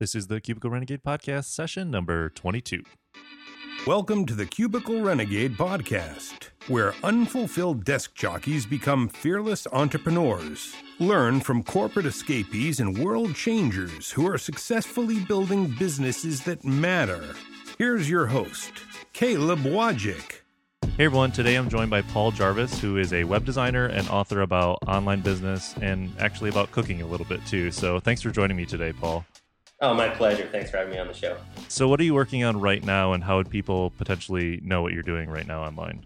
This is the Cubicle Renegade podcast session number 22. Welcome to the Cubicle Renegade podcast, where unfulfilled desk jockeys become fearless entrepreneurs. Learn from corporate escapees and world changers who are successfully building businesses that matter. Here's your host, Caleb Wojcik. Hey everyone, today I'm joined by Paul Jarvis, who is a web designer and author about online business and actually about cooking a little bit too. So thanks for joining me today, Paul. Oh, my pleasure. Thanks for having me on the show. So, what are you working on right now, and how would people potentially know what you're doing right now online?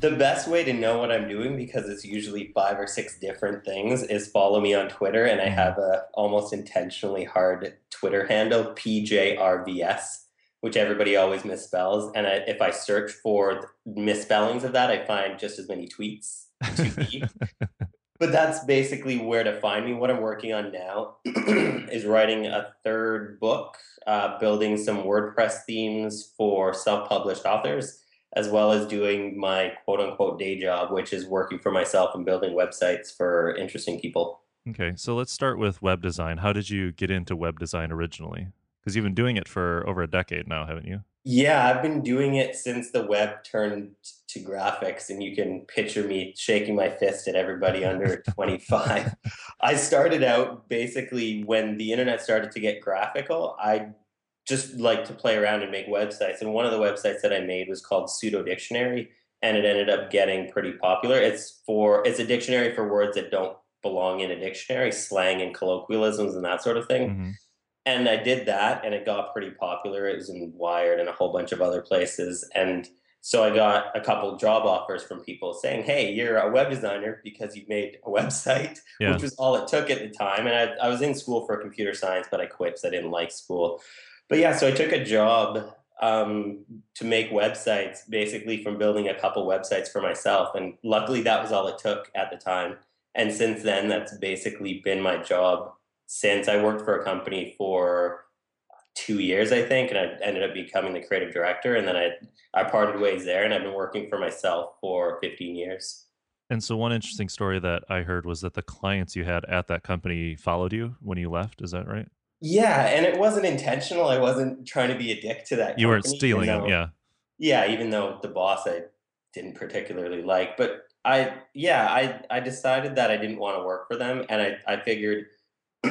The best way to know what I'm doing, because it's usually five or six different things, is follow me on Twitter. And I mm-hmm. have a almost intentionally hard Twitter handle, PJRVS, which everybody always misspells. And I, if I search for misspellings of that, I find just as many tweets. but that's basically where to find me. What I'm working on now is writing a third book, uh, building some WordPress themes for self published authors, as well as doing my quote unquote day job, which is working for myself and building websites for interesting people. Okay, so let's start with web design. How did you get into web design originally? Because you've been doing it for over a decade now, haven't you? Yeah, I've been doing it since the web turned to graphics, and you can picture me shaking my fist at everybody under 25. I started out basically when the internet started to get graphical. I just like to play around and make websites, and one of the websites that I made was called Pseudo Dictionary, and it ended up getting pretty popular. It's for it's a dictionary for words that don't belong in a dictionary, slang and colloquialisms and that sort of thing. Mm-hmm and I did that, and it got pretty popular. It was in Wired and a whole bunch of other places, and so I got a couple job offers from people saying, "Hey, you're a web designer because you've made a website," yeah. which was all it took at the time. And I, I was in school for computer science, but I quit because I didn't like school. But yeah, so I took a job um, to make websites, basically from building a couple websites for myself, and luckily that was all it took at the time. And since then, that's basically been my job since I worked for a company for two years, I think, and I ended up becoming the creative director. And then I I parted ways there, and I've been working for myself for 15 years. And so, one interesting story that I heard was that the clients you had at that company followed you when you left. Is that right? Yeah, and it wasn't intentional. I wasn't trying to be a dick to that. You weren't stealing though, them, yeah. Yeah, even though the boss I didn't particularly like, but I yeah I I decided that I didn't want to work for them, and I I figured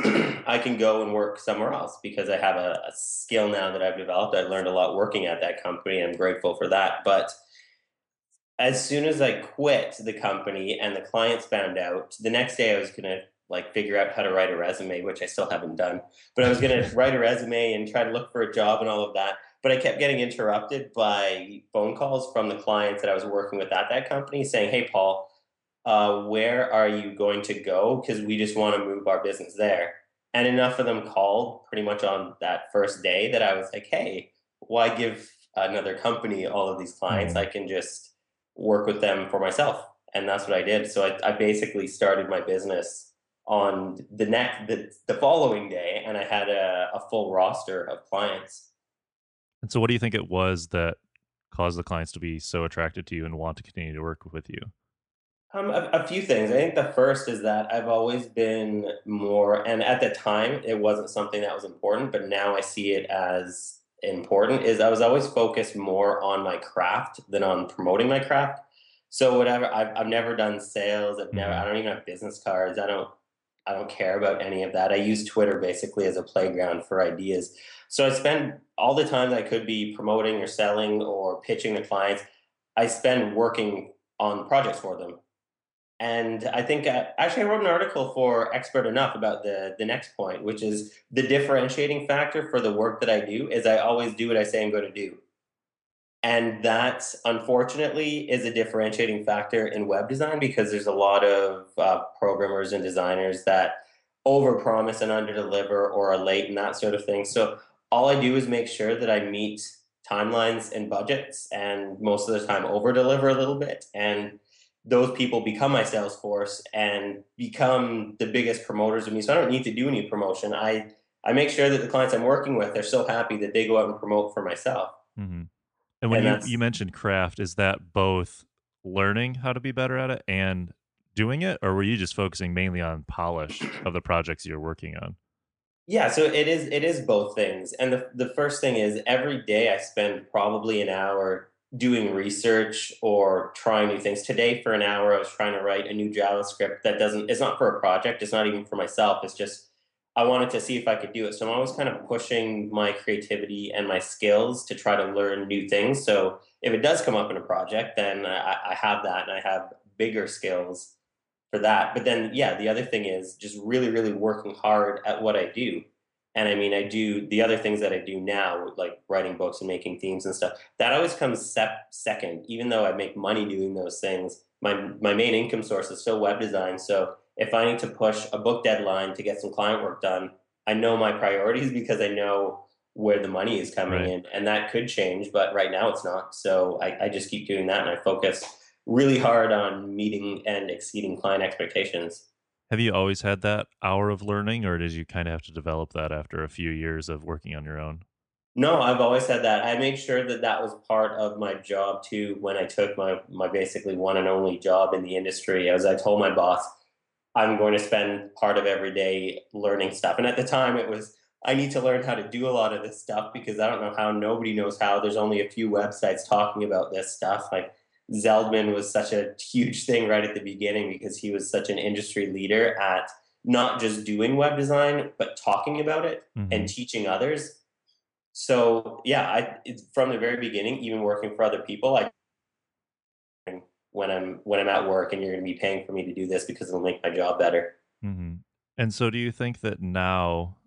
I can go and work somewhere else because I have a, a, skill now that I've developed. I learned a lot working at that company. I'm grateful for that. But as soon as I quit the company and the clients found out, the next day I was going to like figure out how to write a resume, which I still haven't done. But I was going to write a resume and try to look for a job and all of that. But I kept getting interrupted by phone calls from the clients that I was working with at that company saying, "Hey, Paul." Uh, where are you going to go? Because we just want to move our business there. And enough of them called pretty much on that first day that I was like, hey, why give another company all of these clients? Mm-hmm. I can just work with them for myself. And that's what I did. So I, I basically started my business on the next the, the following day and I had a, a full roster of clients. And so what do you think it was that caused the clients to be so attracted to you and want to continue to work with you? Um, a, a, few things. I think the first is that I've always been more, and at the time it wasn't something that was important, but now I see it as important. Is I was always focused more on my craft than on promoting my craft. So whatever, I've, I've never done sales. I've never, I mm-hmm. don't even have business cards. I don't, I don't care about any of that. I use Twitter basically as a playground for ideas. So I spend all the time that I could be promoting or selling or pitching to clients. I spend working on projects for them and I think uh, actually I wrote an article for Expert Enough about the the next point, which is the differentiating factor for the work that I do is I always do what I say I'm going to do. And that unfortunately is a differentiating factor in web design because there's a lot of uh, programmers and designers that overpromise and underdeliver or are late and that sort of thing. So all I do is make sure that I meet timelines and budgets and most of the time over deliver a little bit and those people become my sales force and become the biggest promoters of me. So I don't need to do any promotion. I I make sure that the clients I'm working with are so happy that they go out and promote for myself. Mm-hmm. And when and you, you mentioned craft, is that both learning how to be better at it and doing it, or were you just focusing mainly on polish of the projects you're working on? Yeah, so it is it is both things. And the the first thing is every day I spend probably an hour doing research or trying new things. Today for an hour I was trying to write a new JavaScript that doesn't it's not for a project, it's not even for myself. It's just I wanted to see if I could do it. So I'm always kind of pushing my creativity and my skills to try to learn new things. So if it does come up in a project, then I, I have that and I have bigger skills for that. But then, yeah, the other thing is just really, really working hard at what I do. And I mean, I do the other things that I do now, like writing books and making themes and stuff. That always comes sep- second, even though I make money doing those things. My my main income source is still web design. So if I need to push a book deadline to get some client work done, I know my priorities because I know where the money is coming right. in, and that could change. But right now, it's not. So I, I just keep doing that, and I focus really hard on meeting and exceeding client expectations. Have you always had that hour of learning, or did you kind of have to develop that after a few years of working on your own? No, I've always had that. I made sure that that was part of my job too. When I took my my basically one and only job in the industry, as I told my boss, I'm going to spend part of every day learning stuff. And at the time, it was I need to learn how to do a lot of this stuff because I don't know how. Nobody knows how. There's only a few websites talking about this stuff. Like Zeldman was such a huge thing right at the beginning because he was such an industry leader at not just doing web design but talking about it mm-hmm. and teaching others. So yeah, I from the very beginning, even working for other people, I when I'm when I'm at work and you're going to be paying for me to do this because it'll make my job better. Mm-hmm. And so, do you think that now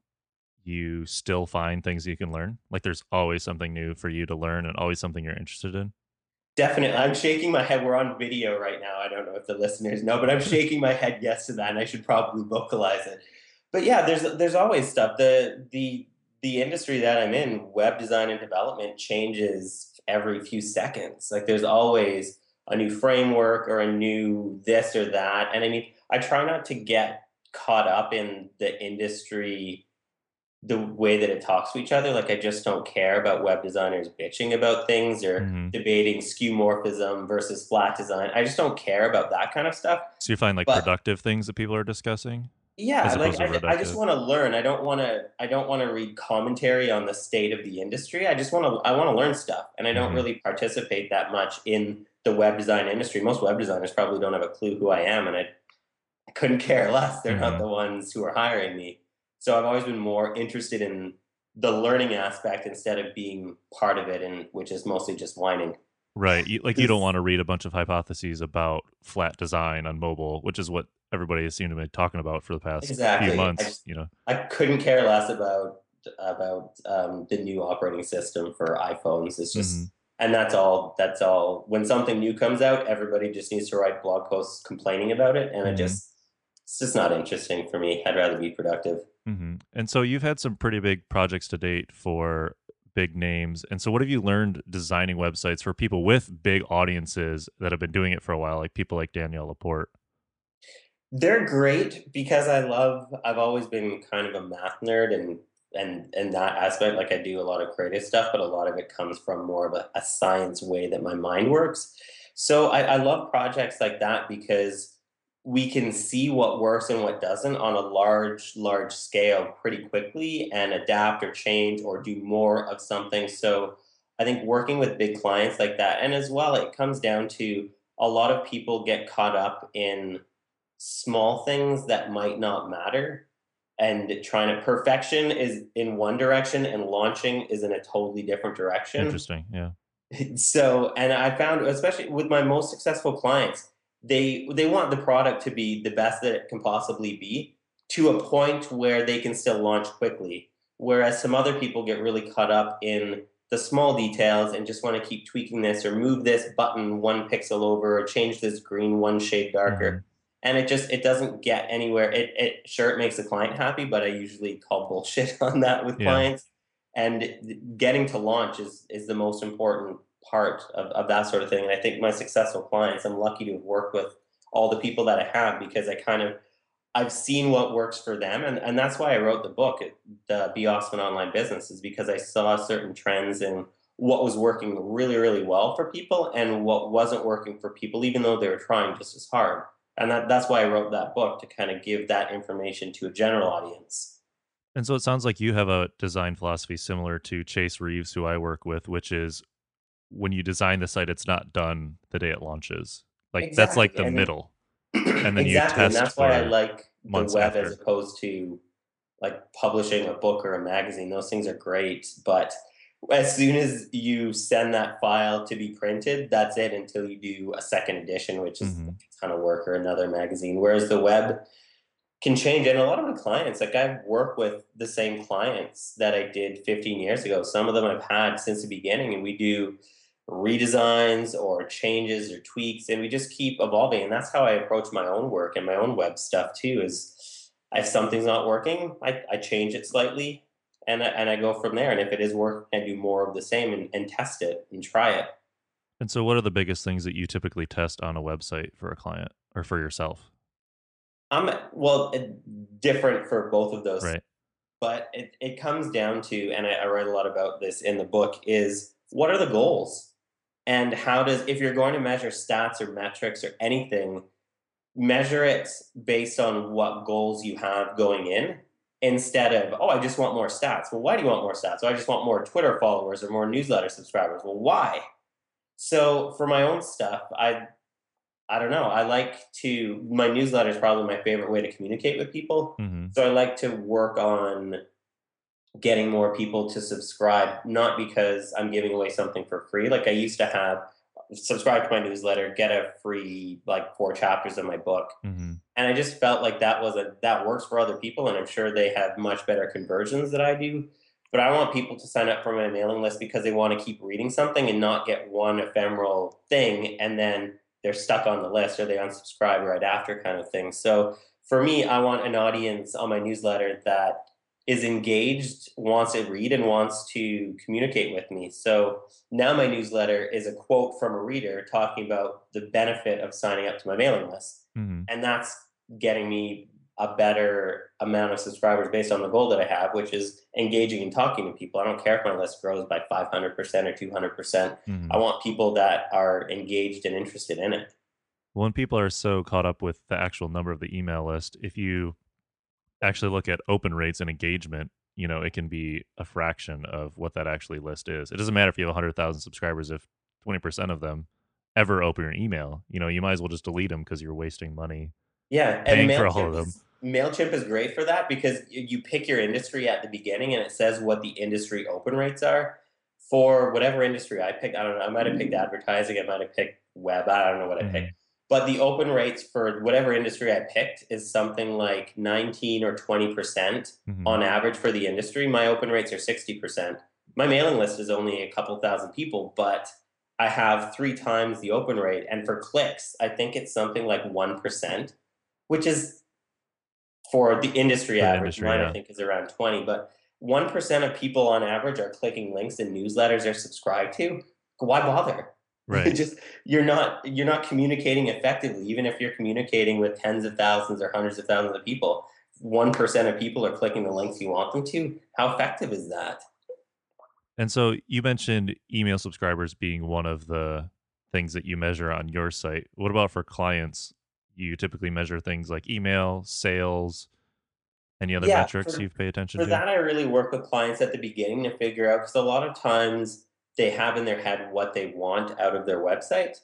you still find things you can learn? Like, there's always something new for you to learn, and always something you're interested in. Definitely. I'm shaking my head. We're on video right now. I don't know if the listeners know, but I'm shaking my head yes to that, and I should probably vocalize it. But yeah, there's there's always stuff. The the the industry that I'm in, web design and development, changes every few seconds. Like there's always a new framework or a new this or that. And I mean, I try not to get caught up in the industry the way that it talks to each other. Like I just don't care about web designers bitching about things or mm-hmm. debating skeuomorphism versus flat design. I just don't care about that kind of stuff. So you find like but, productive things that people are discussing? Yeah, like I, I, just want to learn. I don't want to. I don't want to read commentary on the state of the industry. I just want to. I want to learn stuff, and I don't mm-hmm. really participate that much in the web design industry. Most web designers probably don't have a clue who I am, and I, I couldn't care less. They're mm-hmm. not the ones who are hiring me. So I've always been more interested in the learning aspect instead of being part of it, and which is mostly just whining. Right. You, like you don't want to read a bunch of hypotheses about flat design on mobile, which is what everybody has seemed to be talking about for the past exactly. few months. Just, you know, I couldn't care less about about um, the new operating system for iPhones. It's just, mm-hmm. and that's all. That's all. When something new comes out, everybody just needs to write blog posts complaining about it, and mm-hmm. it just it's just not interesting for me. I'd rather be productive. Mm-hmm. And so you've had some pretty big projects to date for big names. And so what have you learned designing websites for people with big audiences that have been doing it for a while, like people like Danielle Laporte? They're great because I love I've always been kind of a math nerd and and and that aspect like I do a lot of creative stuff, but a lot of it comes from more of a, a science way that my mind works. So I, I love projects like that because we can see what works and what doesn't on a large, large scale pretty quickly and adapt or change or do more of something. So I think working with big clients like that, and as well, it comes down to a lot of people get caught up in small things that might not matter and trying to perfection is in one direction and launching is in a totally different direction. Interesting. Yeah. So, and I found, especially with my most successful clients, they they want the product to be the best that it can possibly be to a point where they can still launch quickly whereas some other people get really caught up in the small details and just want to keep tweaking this or move this button one pixel over or change this green one shade darker mm-hmm. and it just it doesn't get anywhere it, it sure it makes the client happy but i usually call bullshit on that with yeah. clients and getting to launch is is the most important part of, of that sort of thing. And I think my successful clients, I'm lucky to have worked with all the people that I have because I kind of I've seen what works for them, and, and that's why I wrote the book, the Be Awesome in Online Business, is because I saw certain trends in what was working really, really well for people and what wasn't working for people, even though they were trying just as hard. And that, that's why I wrote that book to kind of give that information to a general audience. And so it sounds like you have a design philosophy similar to Chase Reeves, who I work with, which is when you design the site, it's not done the day it launches. Like exactly. that's like the and middle, and then exactly. you test. And that's why I like the web after. as opposed to like publishing a book or a magazine. Those things are great, but as soon as you send that file to be printed, that's it until you do a second edition, which is mm-hmm. a ton of work or another magazine. Whereas the web can change. And a lot of my clients, like I've worked with the same clients that I did 15 years ago. Some of them I've had since the beginning, and we do redesigns or changes or tweaks, and we just keep evolving. And that's how I approach my own work and my own web stuff too. Is if something's not working, I, I change it slightly, and I, and I go from there. And if it is working, I do more of the same and, and test it and try it. And so, what are the biggest things that you typically test on a website for a client or for yourself? I'm well different for both of those, right. but it, it comes down to, and I, I write a lot about this in the book, is what are the goals, and how does if you're going to measure stats or metrics or anything, measure it based on what goals you have going in instead of oh i just want more stats well why do you want more stats well i just want more twitter followers or more newsletter subscribers well why so for my own stuff i I don't know. I like to, my newsletter is probably my favorite way to communicate with people. Mm-hmm. So I like to work on getting more people to subscribe, not because I'm giving away something for free. Like I used to have, subscribe to my newsletter, get a free, like four chapters of my book. Mm-hmm. And I just felt like that was a, that works for other people. And I'm sure they have much better conversions than I do. But I want people to sign up for my mailing list because they want to keep reading something and not get one ephemeral thing and then they're stuck on the list or they unsubscribe right after kind of thing. So for me, I want an audience on my newsletter that is engaged, wants to read, and wants to communicate with me. So now my newsletter is a quote from a reader talking about the benefit of signing up to my mailing list. Mm-hmm. And that's getting me a better amount of subscribers based on the goal that I have, which is engaging and talking to people. I don't care if my list grows by 500% or 200%. percent mm hmm I want people that are engaged and interested in it. When people are so caught up with the actual number of the email list, if you actually look at open rates and engagement, you know, it can be a fraction of what that actually list is. It doesn't matter if you have 100,000 subscribers if 20% of them ever open your email. You know, you might as well just delete them because you're wasting money yeah, and for all of them. MailChimp is great for that because you pick your industry at the beginning and it says what the industry open rates are for whatever industry I picked. I don't know. I might have picked advertising. I might have picked web. I don't know what I picked. Mm-hmm. But the open rates for whatever industry I picked is something like 19 or 20% mm-hmm. on average for the industry. My open rates are 60%. My mailing list is only a couple thousand people, but I have three times the open rate. And for clicks, I think it's something like 1%, which is for the industry for average. Industry, Mine, yeah. I think, is around 20. But 1% of people on average are clicking links in newsletters they're subscribed to. Why bother? Right. just you're not you're not communicating effectively, even if you're communicating with tens of thousands or hundreds of thousands of people. One percent of people are clicking the links you want them to. How effective is that? And so you mentioned email subscribers being one of the things that you measure on your site. What about for clients? you typically measure things like email, sales, any other yeah, metrics for, you pay attention for to? For that, I really work with clients at the beginning to figure out because a lot of times they have in their head what they want out of their website.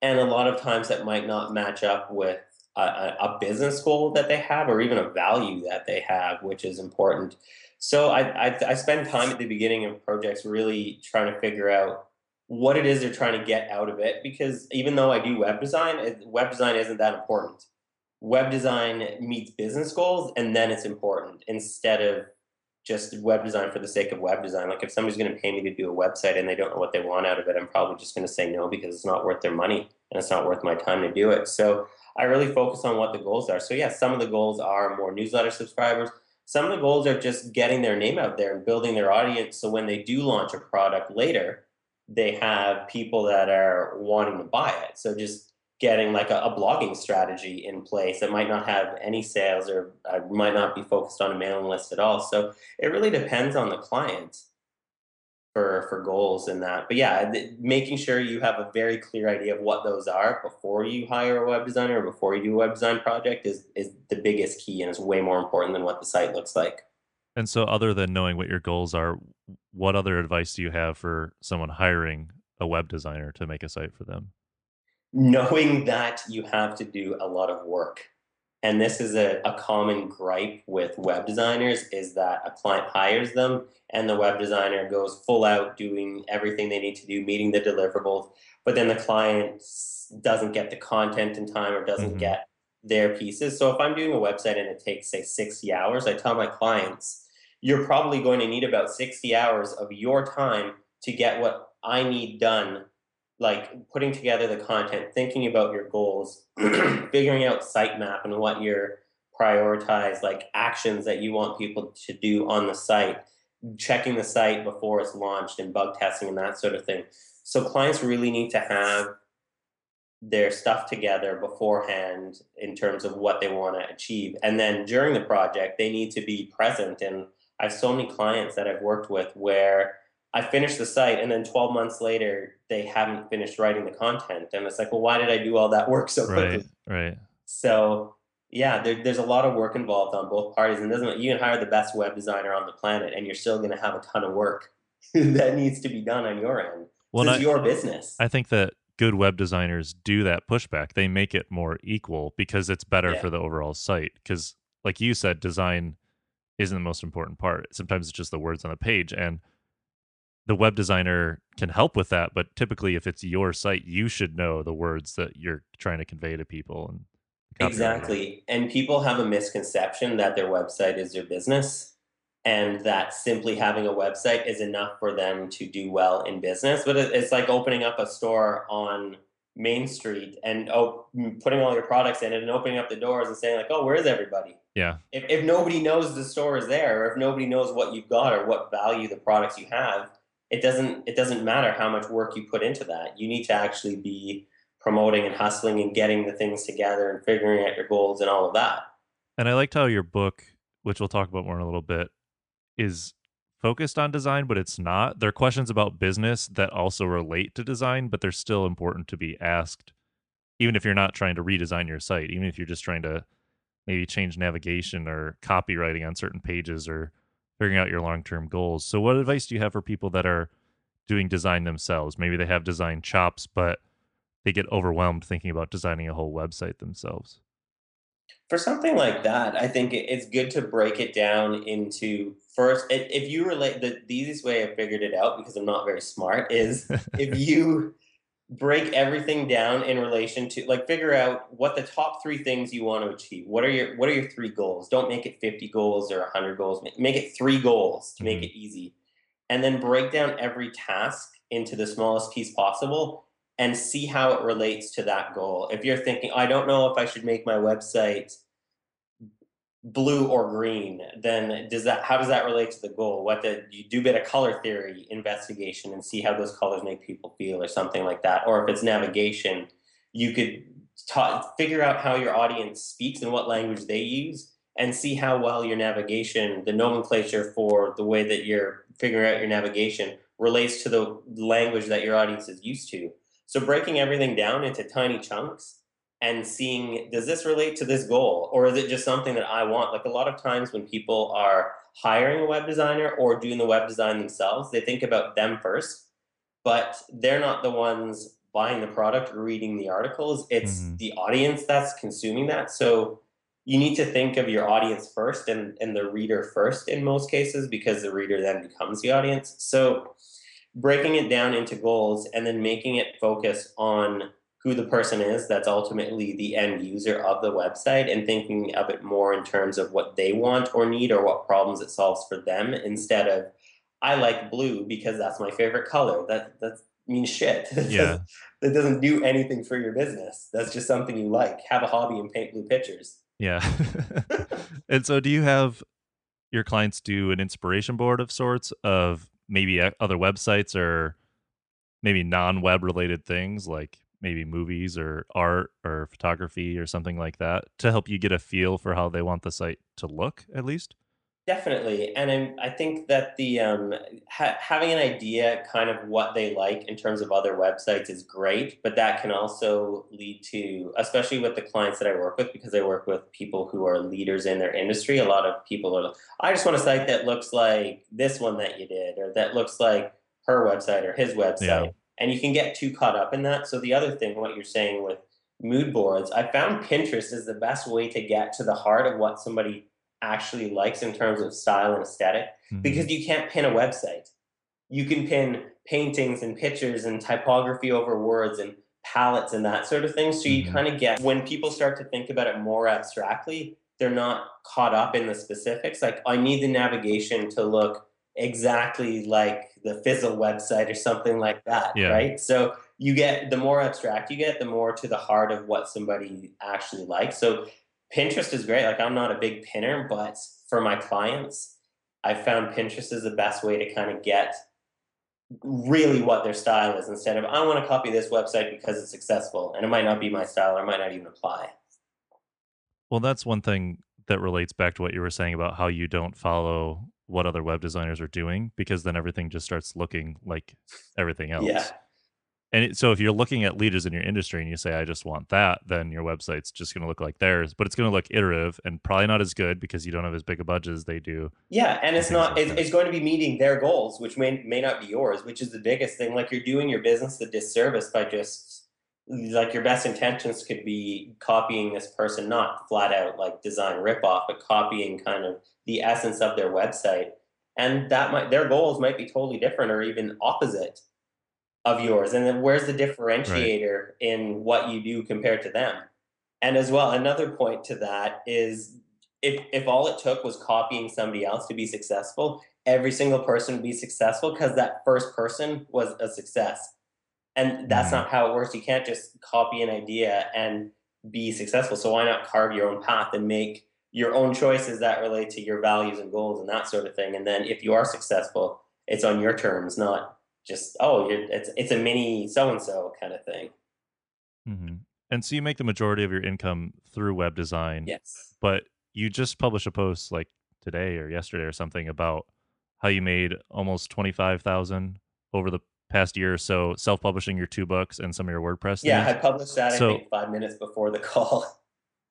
And a lot of times that might not match up with a, a, business goal that they have or even a value that they have, which is important. So I, I, I spend time at the beginning of projects really trying to figure out what it is they're trying to get out of it because even though I do web design, web design isn't that important. Web design meets business goals and then it's important instead of just web design for the sake of web design. Like if somebody's going to pay me to do a website and they don't know what they want out of it, I'm probably just going to say no because it's not worth their money and it's not worth my time to do it. So I really focus on what the goals are. So yeah, some of the goals are more newsletter subscribers. Some of the goals are just getting their name out there and building their audience so when they do launch a product later, they have people that are wanting to buy it. So just getting like a, a, blogging strategy in place that might not have any sales or uh, might not be focused on a mailing list at all. So it really depends on the client for for goals and that. But yeah, th- making sure you have a very clear idea of what those are before you hire a web designer or before you do a web design project is is the biggest key and is way more important than what the site looks like. And so, other than knowing what your goals are, what other advice do you have for someone hiring a web designer to make a site for them? Knowing that you have to do a lot of work. And this is a, a common gripe with web designers is that a client hires them and the web designer goes full out doing everything they need to do, meeting the deliverables, but then the client doesn't get the content in time or doesn't mm-hmm. get their pieces. So if I'm doing a website and it takes, say, 60 hours, I tell my clients, you're probably going to need about 60 hours of your time to get what I need done, like putting together the content, thinking about your goals, figuring out sitemap and what your prioritize like actions that you want people to do on the site, checking the site before it's launched and bug testing and that sort of thing. So clients really need to have their stuff together beforehand in terms of what they want to achieve. And then during the project, they need to be present. And I have so many clients that I've worked with where I finish the site and then 12 months later, they haven't finished writing the content. And it's like, well, why did I do all that work so quickly? Right, right. So, yeah, there, there's a lot of work involved on both parties. And doesn't you can hire the best web designer on the planet and you're still going to have a ton of work that needs to be done on your end. Well, it's your business. I think that good web designers do that pushback. They make it more equal because it's better yeah. for the overall site. Because, like you said, design isn't the most important part. Sometimes it's just the words on the page. And the web designer can help with that. But typically, if it's your site, you should know the words that you're trying to convey to people. And exactly. And people have a misconception that their website is their business and that simply having a website is enough for them to do well in business. But it's like opening up a store on Main Street and oh, putting all your products in it and opening up the doors and saying like, "Oh, where's everybody?" Yeah. If if nobody knows the store is there, or if nobody knows what you've got or what value the products you have, it doesn't it doesn't matter how much work you put into that. You need to actually be promoting and hustling and getting the things together and figuring out your goals and all of that. And I liked how your book, which we'll talk about more in a little bit, is focused on design, but it's not. There are questions about business that also relate to design, but they're still important to be asked, even if you're not trying to redesign your site, even if you're just trying to maybe change navigation or copywriting on certain pages or figuring out your long term goals. So, what advice do you have for people that are doing design themselves? Maybe they have design chops, but they get overwhelmed thinking about designing a whole website themselves. For something like that, I think it's good to break it down into first. If you relate, the, the easiest way I figured it out because I'm not very smart is if you break everything down in relation to like figure out what the top three things you want to achieve. What are your what are your three goals? Don't make it 50 goals or 100 goals. Make it three goals to make mm-hmm. it easy, and then break down every task into the smallest piece possible and see how it relates to that goal. If you're thinking, I don't know if I should make my website blue or green, then does that how does that relate to the goal? What the you do a bit of color theory investigation and see how those colors make people feel or something like that. Or if it's navigation, you could ta- figure out how your audience speaks and what language they use and see how well your navigation, the nomenclature for the way that you're figuring out your navigation relates to the language that your audience is used to. So breaking everything down into tiny chunks and seeing does this relate to this goal or is it just something that I want? Like a lot of times when people are hiring a web designer or doing the web design themselves, they think about them first, but they're not the ones buying the product or reading the articles. It's mm-hmm. the audience that's consuming that. So you need to think of your audience first and, and the reader first in most cases because the reader then becomes the audience. So breaking it down into goals and then making it focus on who the person is that's ultimately the end user of the website and thinking of it more in terms of what they want or need or what problems it solves for them instead of I like blue because that's my favorite color. That that means shit. Yeah. that doesn't do anything for your business. That's just something you like. Have a hobby and paint blue pictures. Yeah. and so do you have your clients do an inspiration board of sorts of maybe uh, other websites or maybe non-web related things like maybe movies or art or photography or something like that to help you get a feel for how they want the site to look at least Definitely, and I'm, I think that the um, ha- having an idea, kind of what they like in terms of other websites, is great. But that can also lead to, especially with the clients that I work with, because I work with people who are leaders in their industry. A lot of people are, I just want a site that looks like this one that you did, or that looks like her website or his website, yeah. And you can get too caught up in that. So the other thing, what you're saying with mood boards, I found Pinterest is the best way to get to the heart of what somebody actually likes in terms of style and esthetic mm-hmm. because you can't pin a website. You can pin paintings and pictures and typography over words and palettes and that sort of thing. So you mm-hmm. kind of get when people start to think about it more abstractly, they're not caught up in the specifics. Like I need the navigation to look exactly like the Fizzle website or something like that. Yeah. Right. So you get the more abstract you get, the more to the heart of what somebody actually likes. So Pinterest is great. Like I'm not a big pinner, but for my clients, I found Pinterest is the best way to kind of get really what their style is instead of I want to copy this website because it's successful and it might not be my style or it might not even apply. Well, that's one thing that relates back to what you were saying about how you don't follow what other web designers are doing because then everything just starts looking like everything else. Yeah. And it, so if you're looking at leaders in your industry and you say, I just want that, then your website's just going to look like theirs, but it's going to look iterative and probably not as good because you don't have as big a budget as they do. Yeah. And it's not, like it's, it's, going to be meeting their goals, which may, may not be yours, which is the biggest thing. Like you're doing your business a disservice by just, like your best intentions could be copying this person, not flat out like design ripoff, but copying kind of the essence of their website. And that might, their goals might be totally different or even opposite of yours and then where's the differentiator right. in what you do compared to them and as well another point to that is if if all it took was copying somebody else to be successful every single person would be successful because that first person was a success and that's mm-hmm. not how it works you can't just copy an idea and be successful so why not carve your own path and make your own choices that relate to your values and goals and that sort of thing and then if you are successful it's on your terms not just oh it's it's a mini so and so kind of thing. Mm-hmm. And so you make the majority of your income through web design. Yes. But you just published a post like today or yesterday or something about how you made almost twenty five thousand over the past year or so self publishing your two books and some of your WordPress. Yeah, things. I published that so, I think five minutes before the call.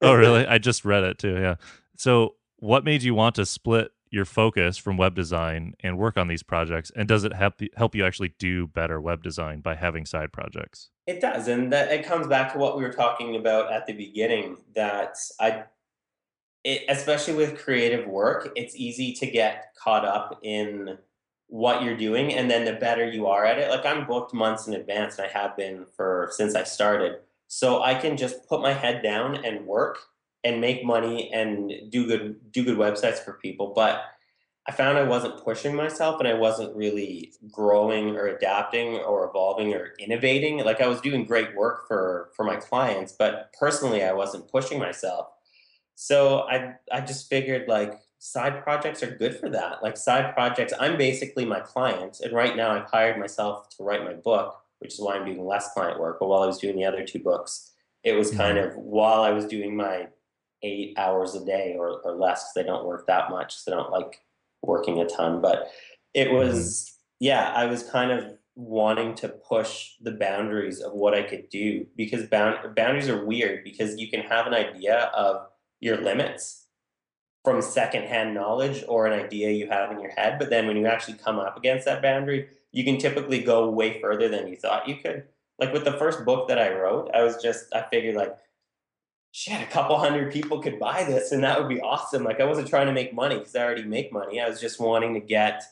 Oh really? I just read it too. Yeah. So what made you want to split your focus from web design and work on these projects and does it help help you actually do better web design by having side projects it does and that it comes back to what we were talking about at the beginning that i it, especially with creative work it's easy to get caught up in what you're doing and then the better you are at it like i'm booked months in advance and i have been for since i started so i can just put my head down and work and make money and do good do good websites for people. But i found i wasn't pushing myself and i wasn't really growing or adapting or evolving or innovating. Like i was doing great work for for my clients but personally i wasn't pushing myself. So i i just figured like side projects are good for that. Like side projects i'm basically my client and right now i've hired myself to write my book which is why i'm doing less client work but while i was doing the other two books it was kind mm-hmm. of while i was doing my eight hours a day or, or less because they don't work that much. So they don't like working a ton. But it mm-hmm. was, yeah, I was kind of wanting to push the boundaries of what I could do because bound- boundaries are weird because you can have an idea of your limits from secondhand knowledge or an idea you have in your head. But then when you actually come up against that boundary, you can typically go way further than you thought you could. Like with the first book that I wrote, I was just, I figured like, shit, a couple hundred people could buy this and that would be awesome. Like I wasn't trying to make money because I already make money. I was just wanting to get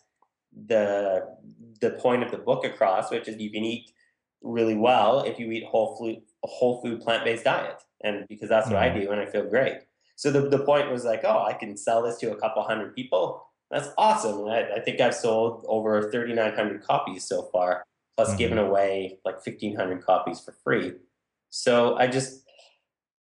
the the point of the book across, which is you can eat really well if you eat whole food a whole food plant based diet. And because that's what mm-hmm. I do and I feel great. So the, the point was like, oh, I can sell this to a couple hundred people. That's awesome. I, I, think I've sold over 3,900 copies so far, plus mm-hmm. given away like 1,500 copies for free. So I just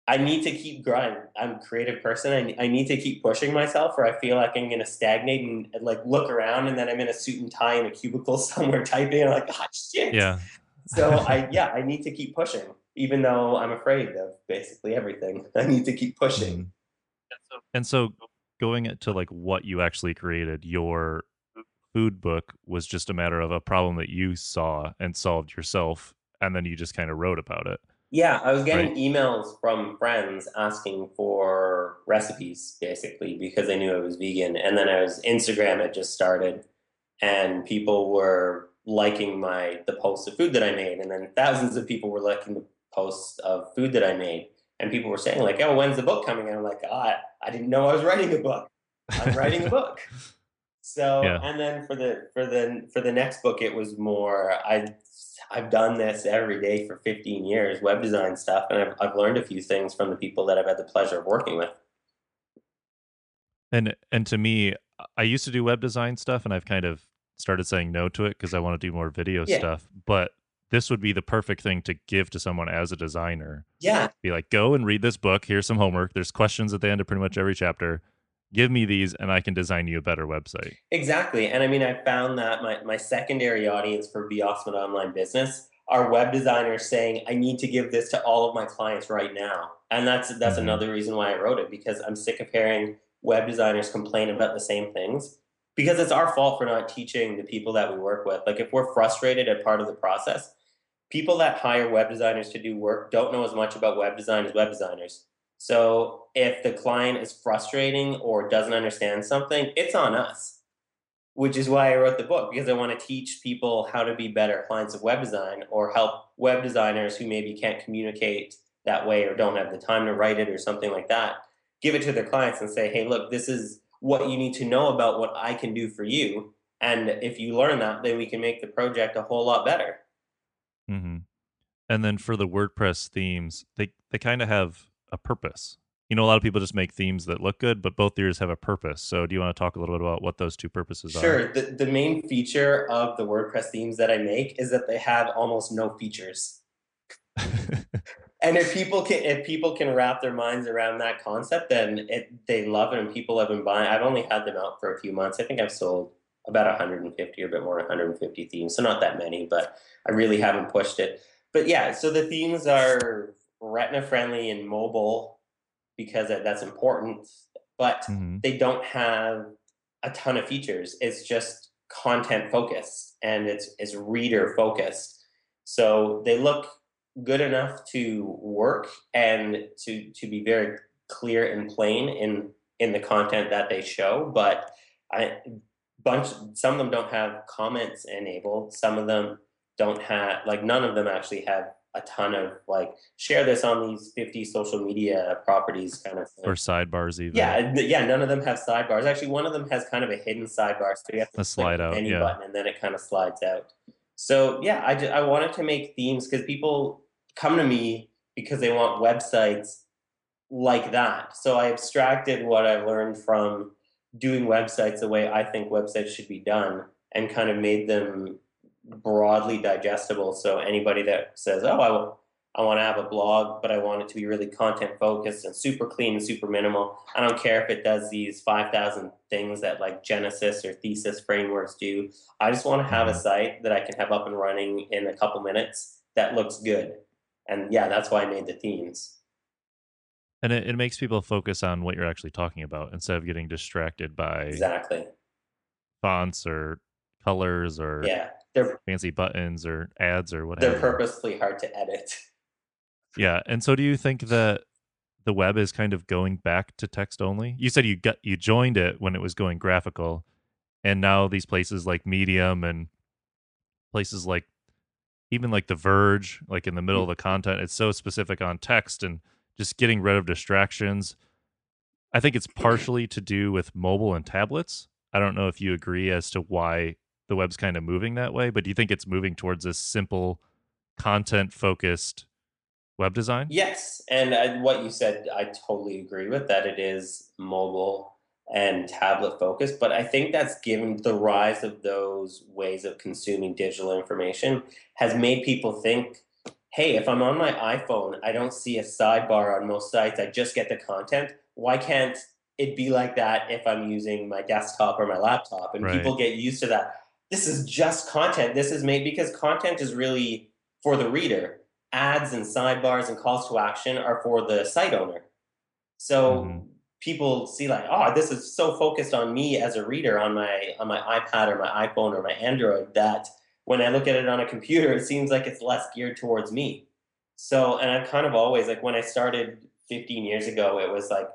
I need to keep growing. I'm a creative person. I, I need to keep pushing myself, or I feel like I'm going to stagnate and, and, like look around, and then I'm in a suit and tie in a cubicle somewhere typing. And I'm like, oh shit. Yeah. so I yeah, I need to keep pushing, even though I'm afraid of basically everything. I need to keep pushing. And so going to like what you actually created, your food book was just a matter of a problem that you saw and solved yourself, and then you just kind of wrote about it. Yeah, I was getting Right. emails from friends asking for recipes basically because they knew I was vegan. And then I was Instagram had just started and people were liking my the posts of food that I made. And then thousands of people were liking the posts of food that I made. And people were saying, like, oh, when's the book coming? And I'm like, I, I didn't know I was writing a book. I'm writing a book. So Yeah. and then for the for the for the next book it was more I I've done this every day for 15 years, web design stuff, and I've, I've learned a few things from the people that I've had the pleasure of working with. And and to me, I used to do web design stuff, and I've kind of started saying no to it because I want to do more video Yeah. stuff. But this would be the perfect thing to give to someone as a designer. Yeah, Be like, go and read this book. Here's some homework. There's questions at the end of pretty much every chapter. Give me these, and I can design you a better website. exactly. And I mean, I found that my, my secondary audience for Be Awesome Online Business are web designers saying, I need to give this to all of my clients right now. And that's that's Mhm. another reason why I wrote it, because I'm sick of hearing web designers complain about the same things. Because it's our fault for not teaching the people that we work with. Like if we're frustrated at part of the process, people that hire web designers to do work don't know as much about web design as web designers. So if the client is frustrating or doesn't understand something, it's on us. Which is why I wrote the book because I want to teach people how to be better clients of web design or help web designers who maybe can't communicate that way or don't have the time to write it or something like that. Give it to their clients and say, "Hey, look, this is what you need to know about what I can do for you." And if you learn that, then we can make the project a whole lot better. Hmm And then for the WordPress themes, they they kind of have a purpose. You know, a lot of people just make themes that look good, but both yours have a purpose. So, do you want to talk a little bit about what those two purposes are? Sure. The, the main feature of the WordPress themes that I make is that they have almost no features. And if people can if people can wrap their minds around that concept, then it they love it and people have been buying. I've only had them out for a few months. I think I've sold about 150 or a bit more 150 themes. So not that many, but I really haven't pushed it. But yeah, so the themes are retina friendly and mobile because that's important. But Mhm. they don't have a ton of features. It's just content focused and it's it's reader focused. So they look good enough to work and to to be very clear and plain in in the content that they show. But I bunch some of them don't have comments enabled. Some of them don't have like none of them actually have a ton of like share this on these 50 social media properties kind of thing. or sidebars, even. Yeah, yeah. None of them have sidebars. Actually, one of them has kind of a hidden sidebar, so you have to A slide out, menu yeah. button, and then it kind of slides out. So yeah, I just, I wanted to make themes because people come to me because they want websites like that. So I abstracted what I learned from doing websites the way I think websites should be done, and kind of made them broadly digestible. So anybody that says, "Oh, I will." I want to have a blog, but I want it to be really content focused and super clean and super minimal. I don't care if it does these 5,000 things that like Genesis or Thesis frameworks do. I just want to have a Mhm. site that I can have up and running in a couple minutes that looks good. And yeah, that's why I made the themes. And it, it makes people focus on what you're actually talking about instead of getting distracted by Exactly. fonts or colors or Yeah. They're fancy buttons or ads or whatever. they're purposely hard to edit. Yeah. And so do you think that the web is kind of going back to text only? You said you got you joined it when it was going graphical and now these places like Medium and places like even like The Verge, like in the middle of the content, it's so specific on text and just getting rid of distractions. I think it's partially to do with mobile and tablets. I don't know if you agree as to why the web's kind of moving that way, but do you think it's moving towards this simple content focused web design? Yes, and uh, what you said, I totally agree with that. It is mobile and tablet focused, but I think that's given the rise of those ways of consuming digital information has made people think, hey, if I'm on my iPhone, I don't see a sidebar on most sites. I just get the content. Why can't it be like that if I'm using my desktop or my laptop? And Right. people get used to that. This is just content. This is made because content is really for the reader ads and sidebars and calls to action are for the site owner. So Mhm. people see like, oh, this is so focused on me as a reader on my on my iPad or my iPhone or my Android that when I look at it on a computer, it seems like it's less geared towards me. So, and I've kind of always like when I started 15 years ago, it was like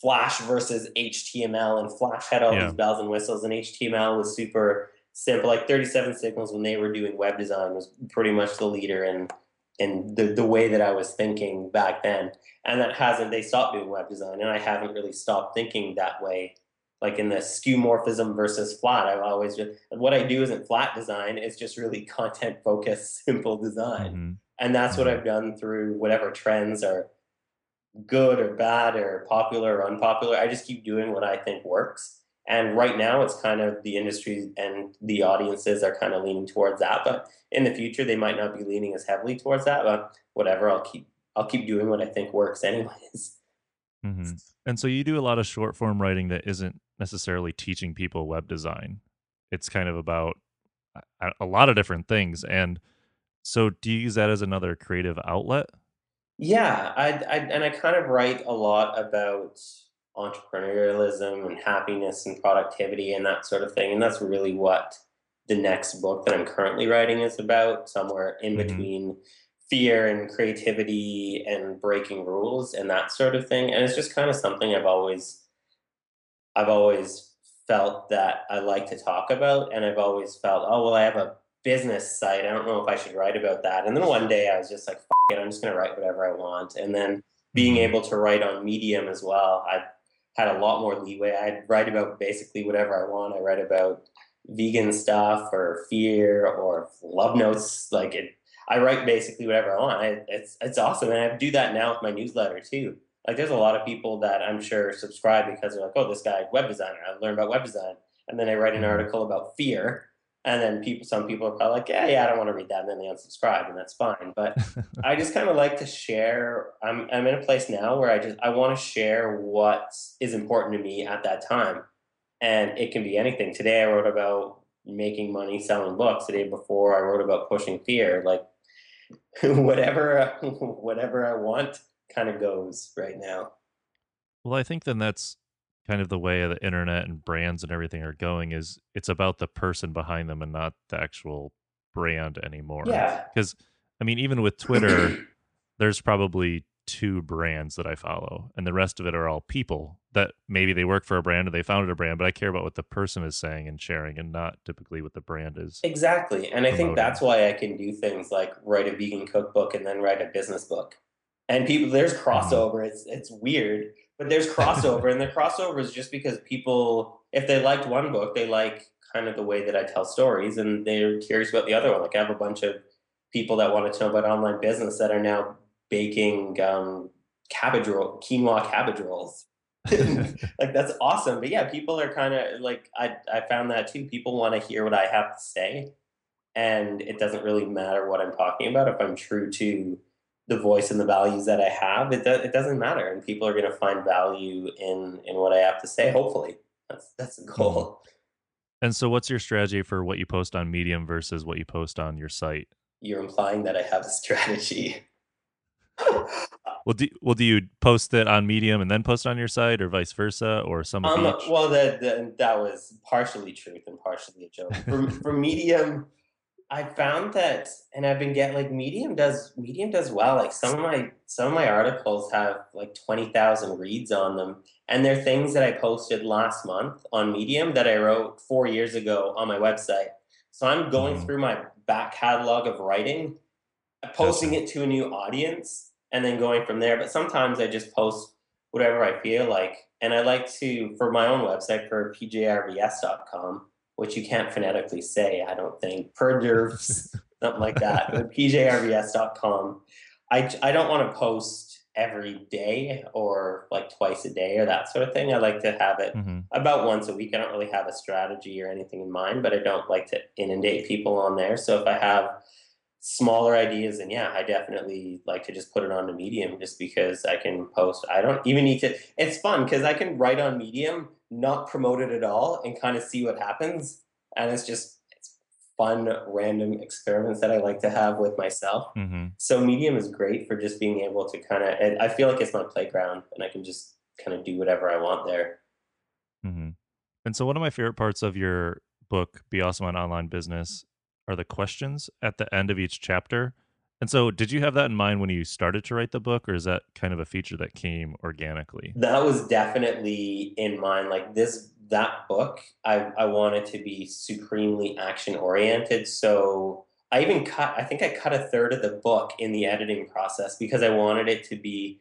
Flash versus HTML, and Flash had all yeah. these bells and whistles, and HTML was super simple. Like 37 Signals, when they were doing web design, was pretty much the leader in in the, the way that I was thinking back then. And that hasn't, they stopped doing web design, and I haven't really stopped thinking that way. Like in the skeuomorphism versus flat, I've always just, what I do isn't flat design, it's just really content focused, simple design. Mm-hmm. And that's what mm-hmm. I've done through whatever trends are good or bad or popular or unpopular. I just keep doing what I think works. And right now, it's kind of the industry and the audiences are kind of leaning towards that. But in the future, they might not be leaning as heavily towards that. But whatever, I'll keep I'll keep doing what I think works, anyways. Mm-hmm. And so you do a lot of short form writing that isn't necessarily teaching people web design. It's kind of about a, a lot of different things. And so, do you use that as another creative outlet? Yeah, I, I and I kind of write a lot about entrepreneurialism and happiness and productivity and that sort of thing. And that's really what the next book that I'm currently writing is about, somewhere in mm-hmm. between fear and creativity and breaking rules and that sort of thing. And it's just kind of something I've always I've always felt that I like to talk about and I've always felt, oh well I have a business site. I don't know if I should write about that. And then one day I was just like, it, I'm just gonna write whatever I want. And then being mm-hmm. able to write on Medium as well, I had a lot more leeway. I'd write about basically whatever I want. I write about vegan stuff or fear or love notes. Like it, I write basically whatever I want. I, it's it's awesome, and I do that now with my newsletter too. Like there's a lot of people that I'm sure subscribe because they're like, oh, this guy web designer. I learned about web design, and then I write an article about fear, and then people, some people are probably like, yeah, yeah, I don't want to read that, and then they unsubscribe, and that's fine. But I just kind of like to share. I'm I'm in a place now where I just I want to share what is important to me at that time, and it can be anything. Today I wrote about making money selling books. The day before I wrote about pushing fear. Like whatever whatever I want kind of goes right now. Well, I think then that's kind of the way the internet and brands and everything are going is it's about the person behind them and not the actual brand anymore. Yeah. Because I mean, even with Twitter, there's probably two brands that I follow, and the rest of it are all people that maybe they work for a brand or they founded a brand, but I care about what the person is saying and sharing and not typically what the brand is. Exactly. And I think that's why I can do things like write a vegan cookbook and then write a business book. And people there's mm-hmm. crossover. Mm. It's it's weird but there's crossover, and the crossover is just because people, if they liked one book, they like kind of the way that I tell stories, and they're curious about the other one. Like I have a bunch of people that wanted to know about online business that are now baking um, cabbage roll, quinoa cabbage rolls. like that's awesome. But yeah, people are kind of like I I found that too. People want to hear what I have to say, and it doesn't really matter what I'm talking about if I'm true to the voice and the values that I have, it, do, it doesn't matter, and people are going to find value in in what I have to say. Hopefully, that's that's the goal. Mm-hmm. And so, what's your strategy for what you post on Medium versus what you post on your site? You're implying that I have a strategy. well, do well do you post it on Medium and then post on your site, or vice versa, or some of um, each? Well, that that was partially truth and partially a joke. For for Medium. I found that, and I've been getting like Medium does Medium does well. Like some of my some of my articles have like twenty thousand reads on them, and they're things that I posted last month on Medium that I wrote four years ago on my website. So I'm going mm. through my back catalog of writing, posting it to a new audience, and then going from there. But sometimes I just post whatever I feel like, and I like to for my own website for pjrvs.com which you can't phonetically say, I don't think, perderves, something like that. But pjrvs.com. I, I don't want to post every day or like twice a day or that sort of thing. I like to have it mm-hmm. about once a week. I don't really have a strategy or anything in mind, but I don't like to inundate people on there. So if I have smaller ideas, then yeah, I definitely like to just put it on the Medium just because I can post. I don't even need to. It's fun because I can write on Medium not promote it at all and kind of see what happens. And it's just it's fun, random experiments that I like to have with myself. Mm-hmm. So Medium is great for just being able to kind of, I feel like it's my playground and I can just kind of do whatever I want there. Mm-hmm. And so, one of my favorite parts of your book, Be Awesome on Online Business, are the questions at the end of each chapter. And so, did you have that in mind when you started to write the book, or is that kind of a feature that came organically? That was definitely in mind. Like this, that book, I, I wanted to be supremely action oriented. So I even cut, I think I cut a third of the book in the editing process because I wanted it to be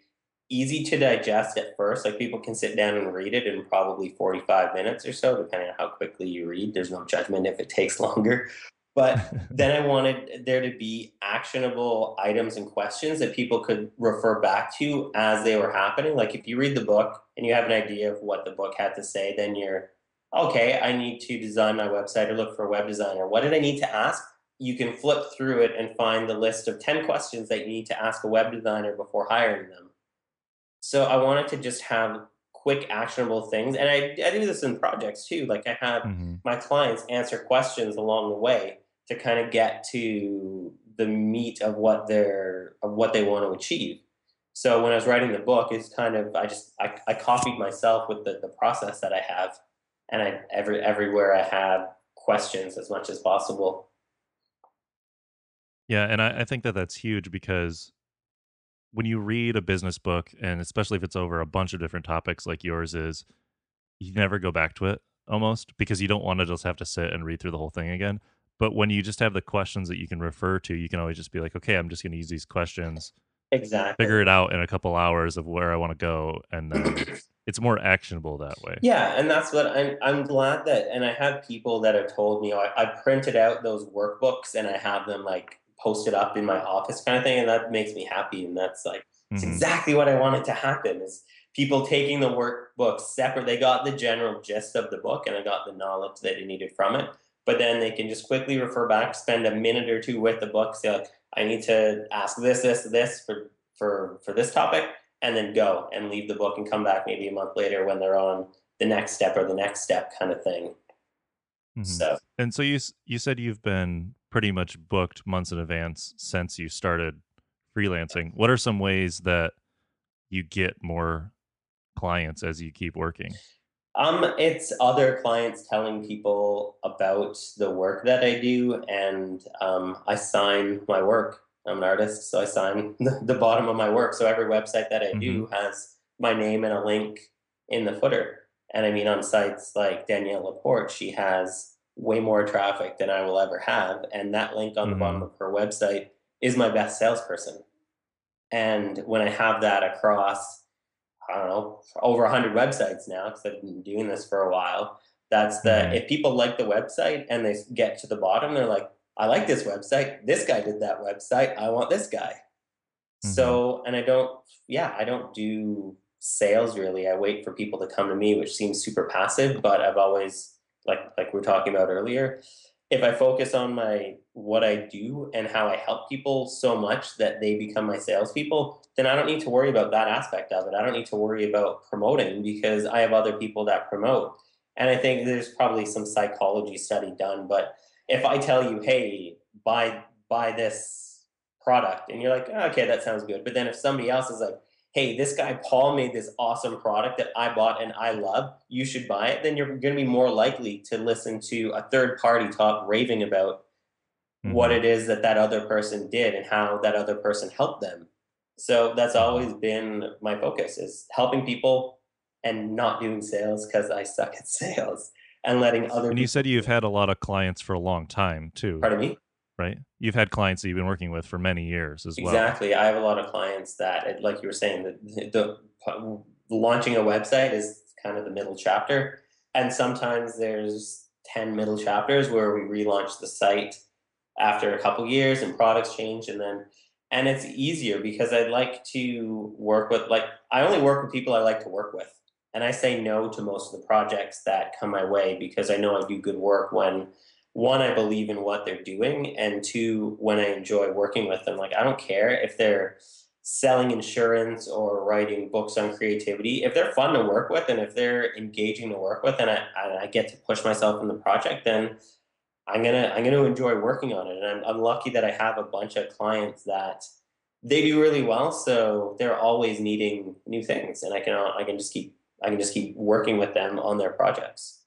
easy to digest at first. Like people can sit down and read it in probably 45 minutes or so, depending on how quickly you read. There's no judgment if it takes longer. But then I wanted there to be actionable items and questions that people could refer back to as they were happening. Like if you read the book and you have an idea of what the book had to say, then you're okay, I need to design my website or look for a web designer. What did I need to ask? You can flip through it and find the list of 10 questions that you need to ask a web designer before hiring them. So I wanted to just have quick actionable things and I, I do this in projects too like i have mm-hmm. my clients answer questions along the way to kind of get to the meat of what they're of what they want to achieve. So when I was writing the book, it's kind of I just I, I copied myself with the, the process that I have, and I every everywhere I have questions as much as possible. Yeah, and I, I think that that's huge because when you read a business book, and especially if it's over a bunch of different topics like yours is, you never go back to it almost because you don't want to just have to sit and read through the whole thing again. But when you just have the questions that you can refer to, you can always just be like, okay, I'm just going to use these questions. Exactly. Figure it out in a couple hours of where I want to go, and then it's more actionable that way. Yeah, and that's what I'm. I'm glad that, and I have people that have told me, I, I printed out those workbooks and I have them like posted up in my office, kind of thing, and that makes me happy. And that's like it's mm-hmm. exactly what I wanted to happen. Is people taking the workbooks separate. They got the general gist of the book, and I got the knowledge that they needed from it but then they can just quickly refer back, spend a minute or two with the book, say like, I need to ask this, this, this for for for this topic, and then go and leave the book and come back maybe a month later when they're on the next step or the next step kind of thing. Mm-hmm. So and so you you said you've been pretty much booked months in advance since you started freelancing. What are some ways that you get more clients as you keep working? Um, it's other clients telling people about the work that I do, and um, I sign my work. I'm an artist, so I sign the, the bottom of my work. So every website that I mm-hmm. do has my name and a link in the footer. And I mean, on sites like Danielle Laporte, she has way more traffic than I will ever have, and that link on mm-hmm. the bottom mm-hmm. of her website is my best salesperson. And when I have that across I don't know, over 100 websites now because I've been doing this for a while. That's the, mm-hmm. if people like the website and they get to the bottom, they're like, I like this website. This guy did that website. I want this guy. Mm-hmm. So, and I don't, yeah, I don't do sales really. I wait for people to come to me, which seems super passive, but I've always, like, like we are talking about earlier, if I focus on my what I do and how I help people so much that they become my salespeople, then I don't need to worry about that aspect of it. I don't need to worry about promoting because I have other people that promote. And I think there's probably some psychology study done, but if I tell you, hey, buy buy this product, and you're like, oh, okay, that sounds good. But then if somebody else is like, hey, this guy Paul made this awesome product that I bought and I love, you should buy it, then you're going to be more likely to listen to a third party talk raving about mm-hmm. what it is that that other person did and how that other person helped them. So that's always been my focus is helping people and not doing sales because I suck at sales and letting other. People And you said you've had a lot of clients for a long time too. Pardon me right? You've had clients that you've been working with for many years as well. Exactly. I have a lot of clients that, like you were saying, the, the, the launching a website is kind of the middle chapter, and sometimes there's ten middle chapters where we relaunch the site after a couple years and products change, and then and it's easier because I like to work with like I only work with people I like to work with. And I say no to most of the projects that come my way because I know I do good work when one, I believe in what they're doing, and two, when I enjoy working with them. Like I don't care if they're selling insurance or writing books on creativity. If they're fun to work with and if they're engaging to work with, and I, and I get to push myself in the project, then I'm gonna I'm gonna enjoy working on it. And I'm I'm lucky that I have a bunch of clients that they do really well, so they're always needing new things, and I can I can just keep I can just keep working with them on their projects.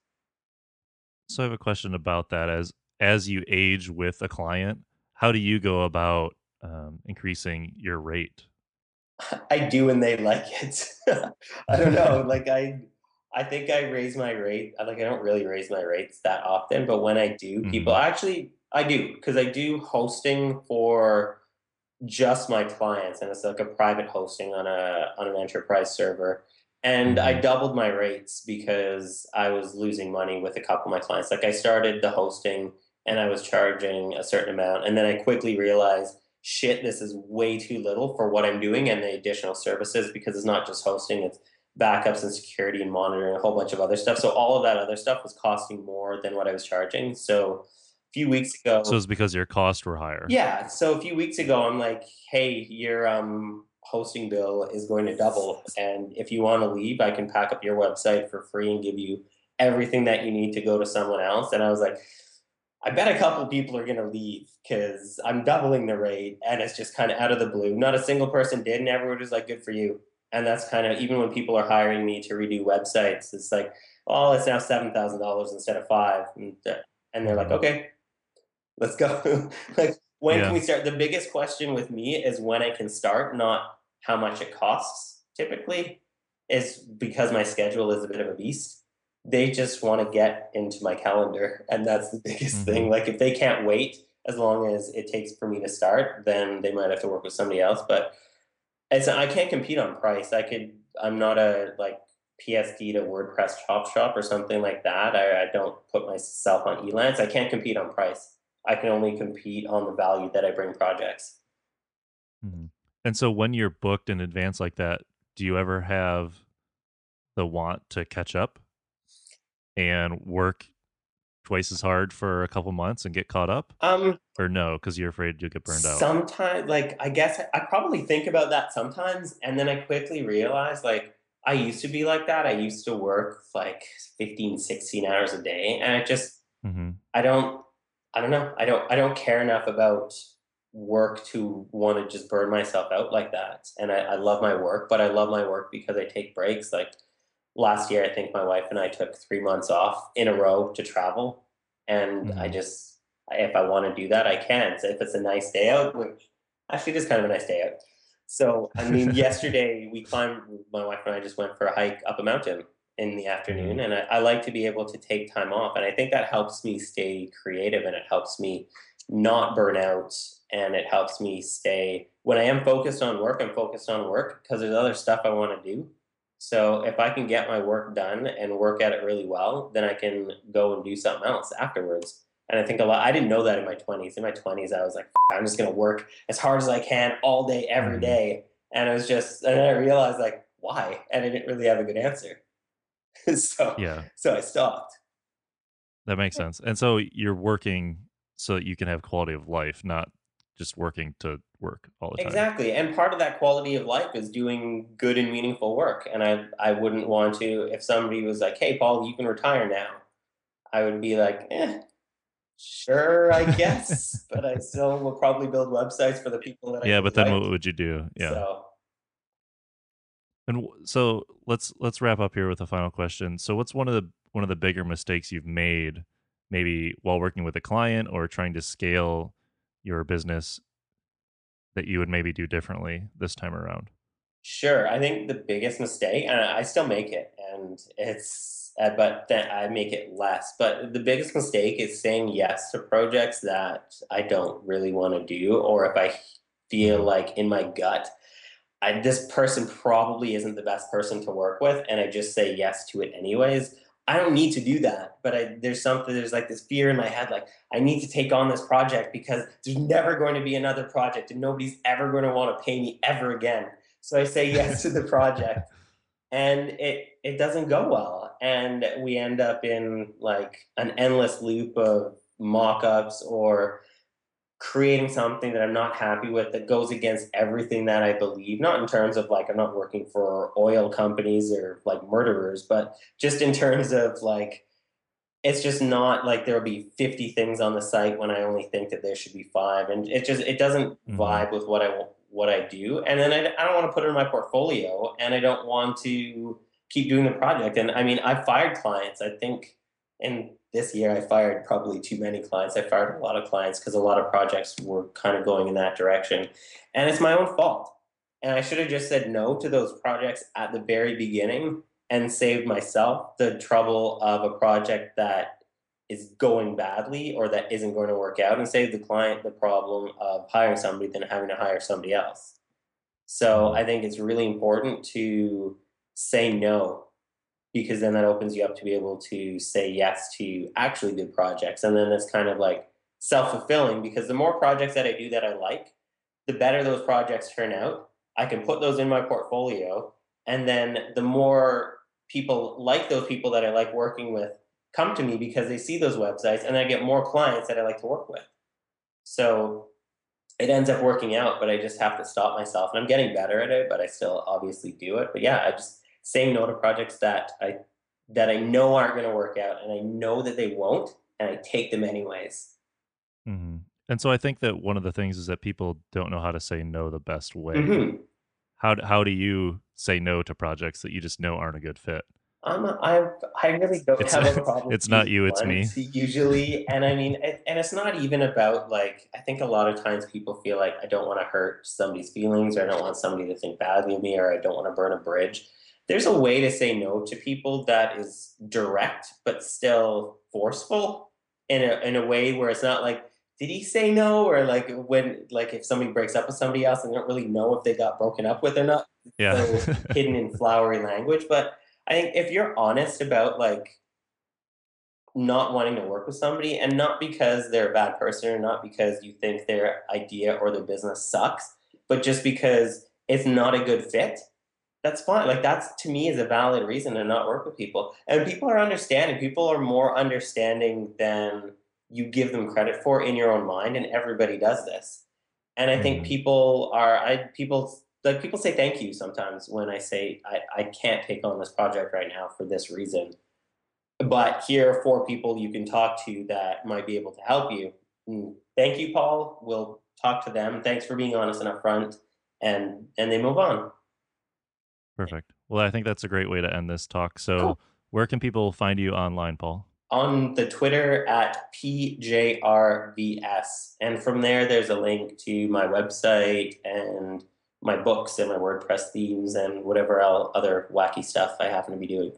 So I have a question about that. As as you age with a client, how do you go about um, increasing your rate? I do, and they like it. I don't know. like I, I think I raise my rate. Like I don't really raise my rates that often, but when I do, people Mhm. actually I do because I do hosting for just my clients, and it's like a private hosting on a on an enterprise server. And I Mhm. doubled my rates because I was losing money with a couple of my clients. Like I started the hosting and I was charging a certain amount, and then I quickly realized, shit, this is way too little for what I'm doing and the additional services because it's not just hosting, it's backups and security and monitoring, and a whole bunch of other stuff. So all of that other stuff was costing more than what I was charging. So a few weeks ago, So it's because your costs were higher. yeah. So a few weeks ago, I'm like, hey, your um, hosting bill is going to double. And if you want to leave, I can pack up your website for free and give you everything that you need to go to someone else. And I was like, I bet a couple people are going to leave because I'm doubling the rate and it's just kind of out of the blue. Not a single person did, and everyone was like, good for you. And that's kind of, even when people are hiring me to redo websites, it's like, oh, it's now $7,000 instead of five. And, th- and they're like, okay, let's go. like, when Yeah. can we start? The biggest question with me is when I can start, not how much it costs typically, is because my schedule is a bit of a beast. They just want to get into my calendar, and that's the biggest mm-hmm. thing. Like, if they can't wait as long as it takes for me to start, then they might have to work with somebody else. But it's I can't compete on price. I could. I'm not a like PSD to WordPress chop shop or something like that. I, I don't put myself on Elance. I can't compete on price. I can only compete on the value that I bring projects. Mhm. And so when you're booked in advance like that, do you ever have the want to catch up and work twice as hard for a couple months and get caught up? Um, Or no, because you're afraid you'll get burned out? sometimes, like I guess I, I probably think about that sometimes, and then I quickly realize, like I used to be like that. I used to work like 15, 16 hours a day, and I just hmm I don't I don't know. I don't I don't care enough about work to want to just burn myself out like that. And I, I love my work, but I love my work because I take breaks. Like last year I think my wife and I took three months off in a row to travel. And I Mhm. just if I want to do that I can. So if it's a nice day out, which actually it is kind of a nice day out. So I mean yesterday we climbed my wife and I just went for a hike up a mountain in the afternoon and I, I like to be able to take time off and i think that helps me stay creative and it helps me not burn out and it helps me stay when i am focused on work i'm focused on work because there's other stuff i want to do so if i can get my work done and work at it really well then i can go and do something else afterwards and i think a lot i didn't know that in my 20s in my 20s i was like i'm just going to work as hard as i can all day every Mhm. day and it was just and then i realized like why and i didn't really have a good answer so Yeah, so I stopped. that makes sense. And so you're working so that you can have quality of life, not just working to work all the time. Exactly. And part of that quality of life is doing good and meaningful work. And I I wouldn't want to if somebody was like, "Hey Paul, you can retire now." I would be like, "Eh, sure, I guess, but I still will probably build websites for the people that I Yeah, really but then like." what would you do? Yeah. So, And so let's let's wrap up here with a final question. So what's one of the one of the bigger mistakes you've made maybe while working with a client or trying to scale your business that you would maybe do differently this time around? Sure. I think the biggest mistake, and I still make it, and it's, uh, but then I make it less. But the biggest mistake is saying yes to projects that I don't really want to do, or if I feel Mhm. like in my gut, I, this person probably isn't the best person to work with, and I just say yes to it anyways. I don't need to do that, but I, there's something, there's like this fear in my head, like I need to take on this project because there's never going to be another project, and nobody's ever going to want to pay me ever again. So I say yes to the project, and it it doesn't go well, and we end up in like an endless loop of mock-ups or creating something that I'm not happy with that goes against everything that I believe. Not in terms of like I'm not working for oil companies or like murderers, but just in terms of like it's just not like there'll be 50 things on the site when I only think that there should be five, and it just it doesn't Mhm. vibe with what I what I do. And then I, I don't want to put it in my portfolio and I don't want to keep doing the project. And I mean, I fired clients. I think in this year, I fired probably too many clients. I fired a lot of clients because a lot of projects were kind of going in that direction. And it's my own fault. And I should have just said no to those projects at the very beginning and saved myself the trouble of a project that is going badly or that isn't going to work out and save the client the problem of hiring somebody than having to hire somebody else. So I think it's really important to say no because then that opens you up to be able to say yes to actually good projects. And then it's kind of like self fulfilling because the more projects that I do that I like, the better those projects turn out. I can put those in my portfolio. And then the more people like those people that I like working with come to me because they see those websites and I get more clients that I like to work with. So it ends up working out, but I just have to stop myself. And I'm getting better at it, but I still obviously do it. But yeah, I just saying no to projects that I that I know aren't going to work out and I know that they won't, and I take them anyways. Mm-hmm. And so I think that one of the things is that people don't know how to say no the best way. Mm-hmm. How how do you say no to projects that you just know aren't a good fit? Um, I I really don't It's- have a problem. it's not you, it's me. Usually, and I mean, it, and it's not even about like. I think a lot of times people feel like I don't want to hurt somebody's feelings, or I don't want somebody to think badly of me, or I don't want to burn a bridge. There's a way to say no to people that is direct but still forceful in a in a way where it's not like did he say no or like when like if somebody breaks up with somebody else and they don't really know if they got broken up with or not Yeah. so hidden in flowery language. But I think if you're honest about like not wanting to work with somebody and not because they're a bad person or not because you think their idea or their business sucks, but just because it's not a good fit, that's fine. Like that's to me is a valid reason to not work with people. And people are understanding. People are more understanding than you give them credit for in your own mind, and everybody does this. And I think Mhm. people are I people like people say thank you sometimes when I say I, I can't take on this project right now for this reason. But here are four people you can talk to that might be able to help you. Mm, Thank you, Paul. We'll talk to them. Thanks for being honest and upfront. And and they move on. Perfect. Well, I think that's a great way to end this talk. So, Cool. where can people find you online, Paul? on the Twitter at PJRVS. And from there, there's a link to my website and my books and my WordPress themes and whatever other wacky stuff I happen to be doing.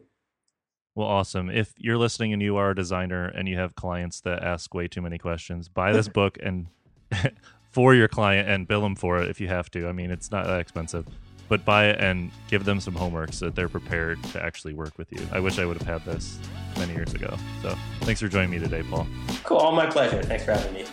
Well, awesome. If you're listening and you are a designer and you have clients that ask way too many questions, buy this book and for your client and bill them for it if you have to. I mean, it's not that expensive, but buy it and give them some homework so that they're prepared to actually work with you. I wish I would have had this many years ago. So, thanks for joining me today, Paul. Cool. All my pleasure. Thanks for having me.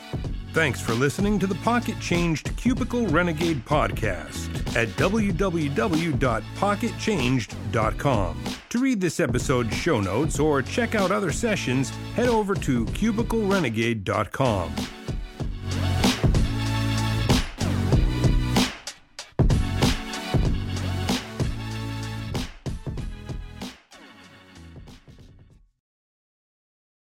Thanks for listening to the Pocket Changed Cubicle Renegade podcast at www.pocketchanged.com. To read this episode's show notes or check out other sessions, head over to cubiclerenegade.com.